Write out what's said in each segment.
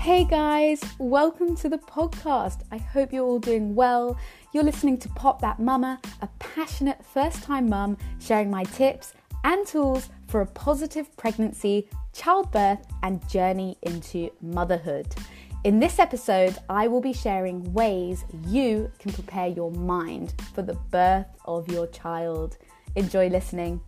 Hey guys, welcome to the podcast. I hope you're all doing well. You're listening to Pop That Mama, a passionate first time mum sharing my tips and tools for a positive pregnancy, childbirth, and journey into motherhood. In this episode, I will be sharing ways you can prepare your mind for the birth of your child. Enjoy listening.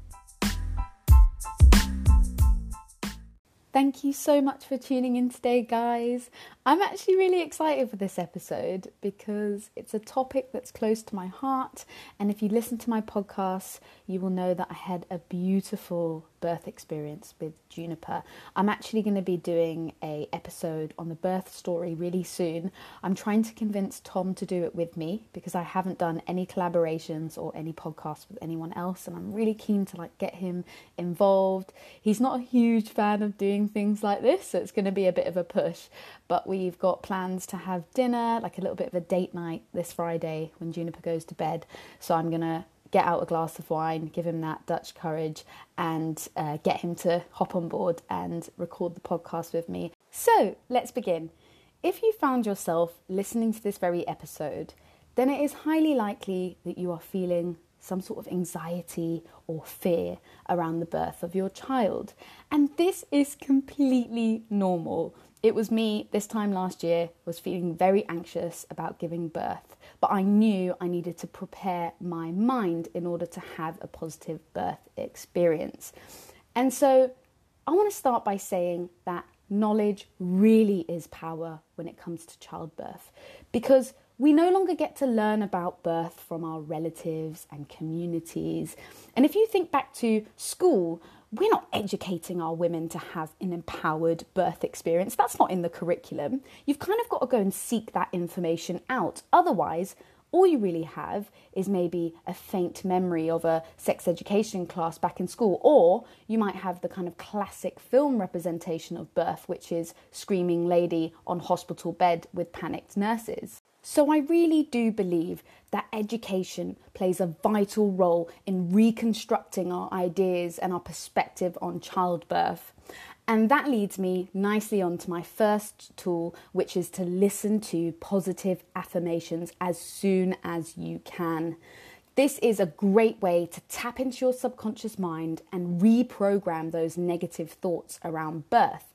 Thank you so much for tuning in today, guys. I'm actually really excited for this episode because it's a topic that's close to my heart. And if you listen to my podcast, you will know that I had a beautiful birth experience with Juniper. I'm actually going to be doing a episode on the birth story really soon. I'm trying to convince Tom to do it with me because I haven't done any collaborations or any podcasts with anyone else and I'm really keen to like get him involved. He's not a huge fan of doing things like this, so it's going to be a bit of a push, but we've got plans to have dinner, like a little bit of a date night this Friday when Juniper goes to bed. So I'm going to get out a glass of wine, give him that Dutch courage, and uh, get him to hop on board and record the podcast with me. So let's begin. If you found yourself listening to this very episode, then it is highly likely that you are feeling some sort of anxiety or fear around the birth of your child. And this is completely normal. It was me this time last year was feeling very anxious about giving birth, but I knew I needed to prepare my mind in order to have a positive birth experience. And so I want to start by saying that knowledge really is power when it comes to childbirth because we no longer get to learn about birth from our relatives and communities. And if you think back to school, we're not educating our women to have an empowered birth experience. That's not in the curriculum. You've kind of got to go and seek that information out. Otherwise, all you really have is maybe a faint memory of a sex education class back in school, or you might have the kind of classic film representation of birth, which is screaming lady on hospital bed with panicked nurses. So, I really do believe that education plays a vital role in reconstructing our ideas and our perspective on childbirth. And that leads me nicely on to my first tool, which is to listen to positive affirmations as soon as you can. This is a great way to tap into your subconscious mind and reprogram those negative thoughts around birth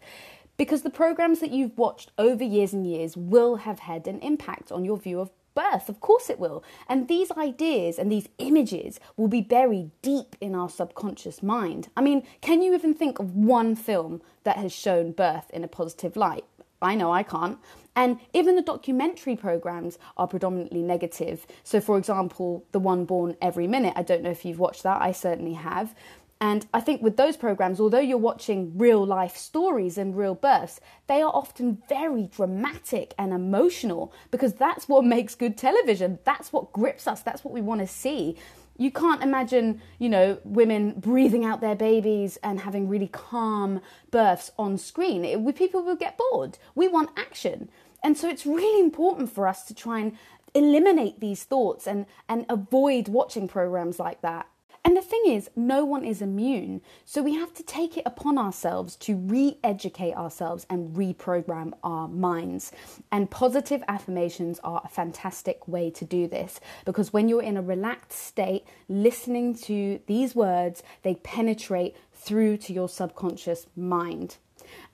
because the programs that you've watched over years and years will have had an impact on your view of birth. Of course, it will. And these ideas and these images will be buried deep in our subconscious mind. I mean, can you even think of one film that has shown birth in a positive light? I know I can't. And even the documentary programs are predominantly negative. So, for example, The One Born Every Minute, I don't know if you've watched that, I certainly have. And I think with those programs, although you're watching real life stories and real births, they are often very dramatic and emotional because that's what makes good television. That's what grips us. That's what we want to see. You can't imagine, you know, women breathing out their babies and having really calm births on screen. It, people will get bored. We want action. And so it's really important for us to try and eliminate these thoughts and, and avoid watching programs like that and the thing is, no one is immune. So we have to take it upon ourselves to re educate ourselves and reprogram our minds. And positive affirmations are a fantastic way to do this because when you're in a relaxed state, listening to these words, they penetrate through to your subconscious mind.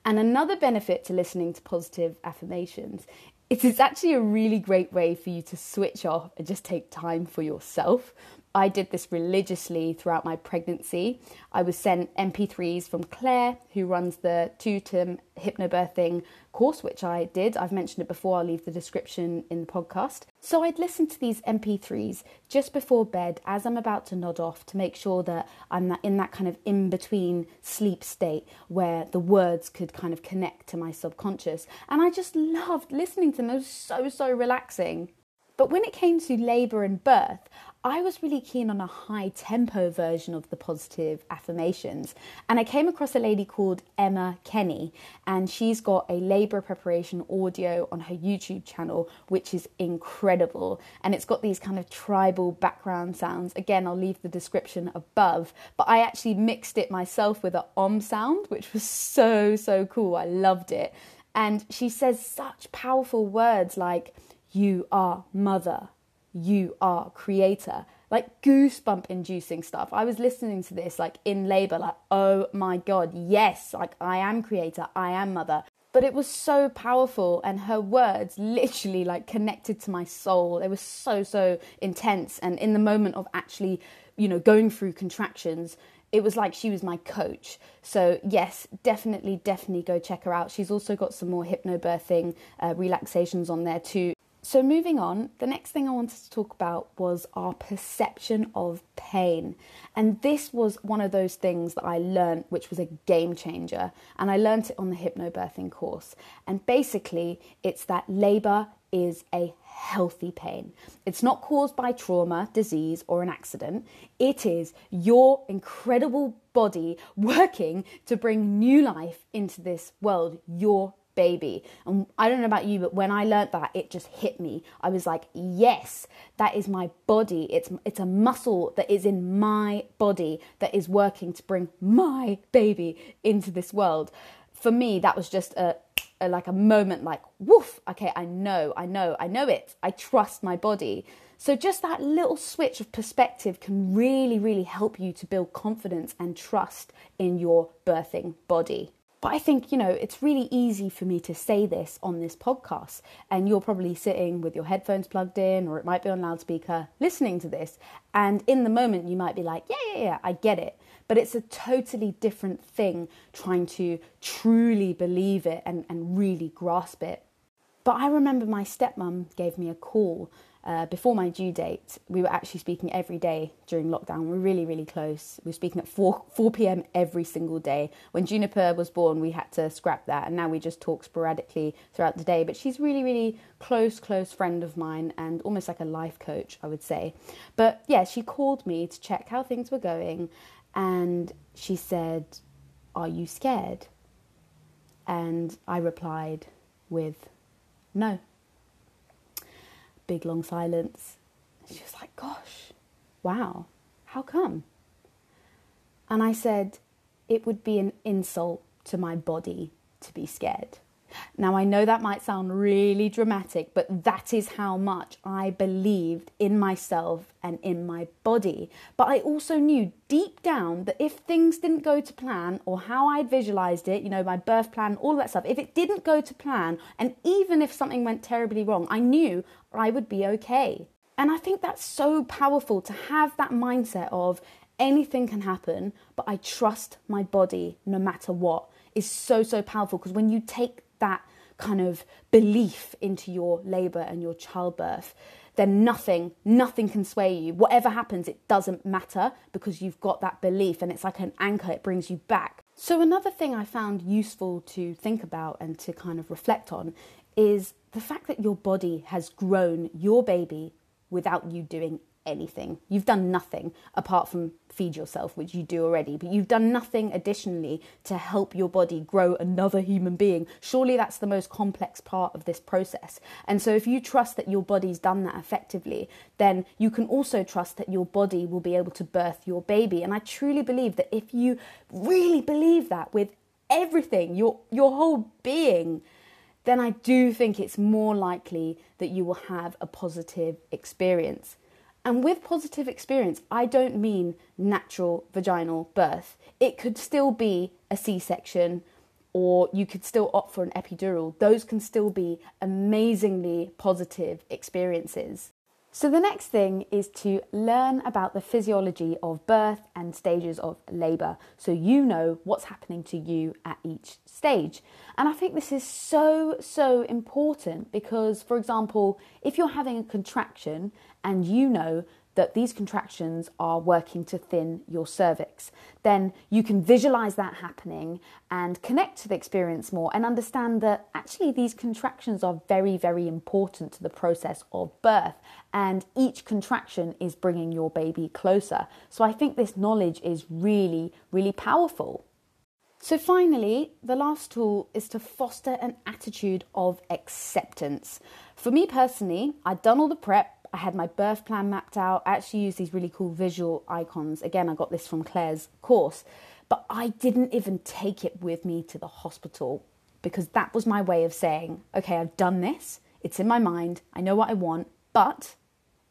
And another benefit to listening to positive affirmations it is actually a really great way for you to switch off and just take time for yourself I did this religiously throughout my pregnancy. I was sent MP3s from Claire, who runs the two term hypnobirthing course, which I did. I've mentioned it before, I'll leave the description in the podcast. So I'd listen to these MP3s just before bed as I'm about to nod off to make sure that I'm in that kind of in between sleep state where the words could kind of connect to my subconscious. And I just loved listening to them, it was so, so relaxing. But when it came to labour and birth, I was really keen on a high tempo version of the positive affirmations. And I came across a lady called Emma Kenny, and she's got a labour preparation audio on her YouTube channel, which is incredible. And it's got these kind of tribal background sounds. Again, I'll leave the description above, but I actually mixed it myself with an om sound, which was so, so cool. I loved it. And she says such powerful words like, You are mother, you are creator. Like goosebump inducing stuff. I was listening to this like in labor, like, oh my God, yes, like I am creator, I am mother but it was so powerful and her words literally like connected to my soul it was so so intense and in the moment of actually you know going through contractions it was like she was my coach. So, yes, definitely, definitely go check her out. She's also got some more hypnobirthing uh, relaxations on there too. So, moving on, the next thing I wanted to talk about was our perception of pain. And this was one of those things that I learned, which was a game changer. And I learned it on the hypnobirthing course. And basically, it's that labor is a healthy pain. It's not caused by trauma, disease, or an accident. It is your incredible body working to bring new life into this world, your baby. And I don't know about you, but when I learned that, it just hit me. I was like, yes, that is my body. It's it's a muscle that is in my body that is working to bring my baby into this world. For me, that was just a a, like a moment like woof okay i know i know i know it i trust my body so just that little switch of perspective can really really help you to build confidence and trust in your birthing body but I think, you know, it's really easy for me to say this on this podcast. And you're probably sitting with your headphones plugged in, or it might be on loudspeaker listening to this. And in the moment, you might be like, yeah, yeah, yeah, I get it. But it's a totally different thing trying to truly believe it and, and really grasp it. But I remember my stepmom gave me a call uh, before my due date, we were actually speaking every day during lockdown. We are really, really close. We were speaking at 4, 4 p.m. every single day. When Juniper was born, we had to scrap that, and now we just talk sporadically throughout the day. But she's really, really close, close friend of mine and almost like a life coach, I would say. But yeah, she called me to check how things were going, and she said, Are you scared? And I replied with, No big long silence. She was like, Gosh, wow, how come? And I said, It would be an insult to my body to be scared. Now, I know that might sound really dramatic, but that is how much I believed in myself and in my body. But I also knew deep down that if things didn't go to plan or how I'd visualized it, you know, my birth plan, all that stuff, if it didn't go to plan, and even if something went terribly wrong, I knew I would be okay. And I think that's so powerful to have that mindset of anything can happen, but I trust my body no matter what is so, so powerful because when you take that kind of belief into your labor and your childbirth, then nothing, nothing can sway you. Whatever happens, it doesn't matter because you've got that belief and it's like an anchor, it brings you back. So, another thing I found useful to think about and to kind of reflect on is the fact that your body has grown your baby without you doing anything. You've done nothing apart from feed yourself, which you do already, but you've done nothing additionally to help your body grow another human being. Surely that's the most complex part of this process. And so, if you trust that your body's done that effectively, then you can also trust that your body will be able to birth your baby. And I truly believe that if you really believe that with everything, your, your whole being, then I do think it's more likely that you will have a positive experience. And with positive experience, I don't mean natural vaginal birth. It could still be a C section or you could still opt for an epidural. Those can still be amazingly positive experiences. So, the next thing is to learn about the physiology of birth and stages of labour so you know what's happening to you at each stage. And I think this is so, so important because, for example, if you're having a contraction and you know that these contractions are working to thin your cervix, then you can visualize that happening and connect to the experience more and understand that actually these contractions are very, very important to the process of birth. And each contraction is bringing your baby closer. So I think this knowledge is really, really powerful. So, finally, the last tool is to foster an attitude of acceptance. For me personally, I'd done all the prep, I had my birth plan mapped out. I actually used these really cool visual icons. Again, I got this from Claire's course, but I didn't even take it with me to the hospital. because that was my way of saying, okay, I've done this, it's in my mind, I know what I want, but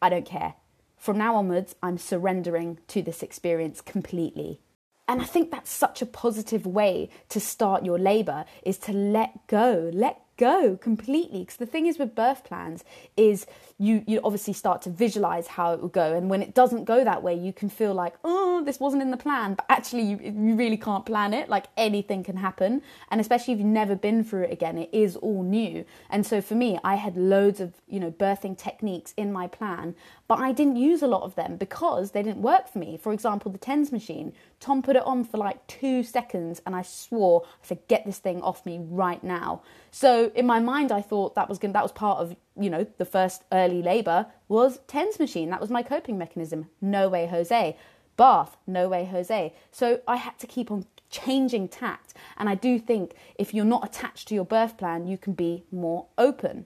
I don't care. From now onwards, I'm surrendering to this experience completely. And I think that's such a positive way to start your labor is to let go, let go completely because the thing is with birth plans is you you obviously start to visualize how it will go and when it doesn't go that way you can feel like oh this wasn't in the plan but actually you, you really can't plan it like anything can happen and especially if you've never been through it again it is all new and so for me I had loads of you know birthing techniques in my plan but I didn't use a lot of them because they didn't work for me for example the tens machine Tom put it on for like 2 seconds and I swore I said get this thing off me right now so in my mind, I thought that was going that was part of you know the first early labour was tens machine. That was my coping mechanism. No way, Jose. Bath. No way, Jose. So I had to keep on changing tact. And I do think if you're not attached to your birth plan, you can be more open.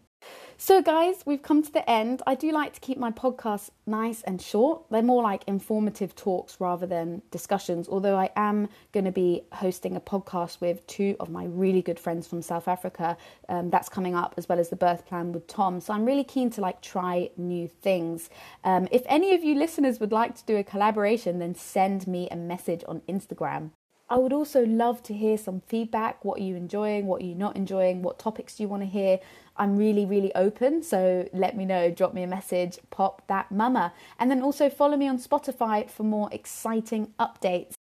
So, guys, we've come to the end. I do like to keep my podcasts nice and short. They're more like informative talks rather than discussions, although I am going to be hosting a podcast with two of my really good friends from South Africa. Um, that's coming up, as well as the birth plan with Tom. So, I'm really keen to like try new things. Um, if any of you listeners would like to do a collaboration, then send me a message on Instagram. I would also love to hear some feedback. What are you enjoying? What are you not enjoying? What topics do you want to hear? I'm really, really open. So let me know, drop me a message, pop that mama. And then also follow me on Spotify for more exciting updates.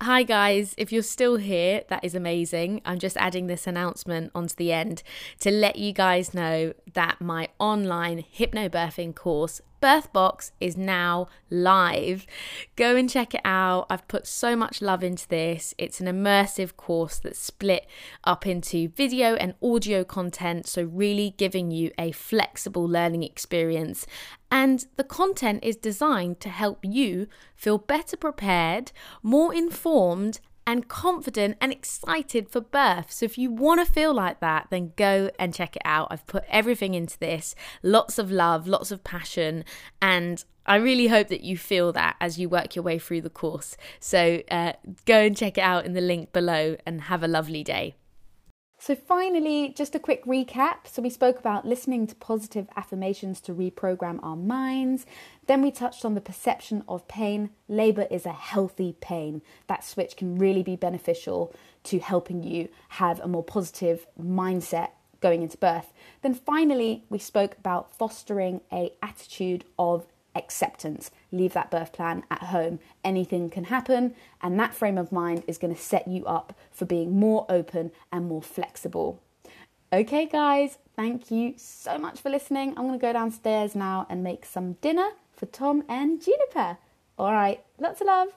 Hi, guys. If you're still here, that is amazing. I'm just adding this announcement onto the end to let you guys know that my online hypnobirthing course Birthbox is now live. Go and check it out. I've put so much love into this. It's an immersive course that's split up into video and audio content, so really giving you a flexible learning experience. And the content is designed to help you feel better prepared, more informed, and confident and excited for birth. So if you want to feel like that, then go and check it out. I've put everything into this lots of love, lots of passion, and I really hope that you feel that as you work your way through the course. So uh, go and check it out in the link below and have a lovely day. So, finally, just a quick recap. So, we spoke about listening to positive affirmations to reprogram our minds. Then, we touched on the perception of pain. Labour is a healthy pain. That switch can really be beneficial to helping you have a more positive mindset going into birth. Then, finally, we spoke about fostering a attitude of acceptance. Leave that birth plan at home. Anything can happen, and that frame of mind is going to set you up for being more open and more flexible. Okay, guys, thank you so much for listening. I'm going to go downstairs now and make some dinner for Tom and Juniper. All right, lots of love.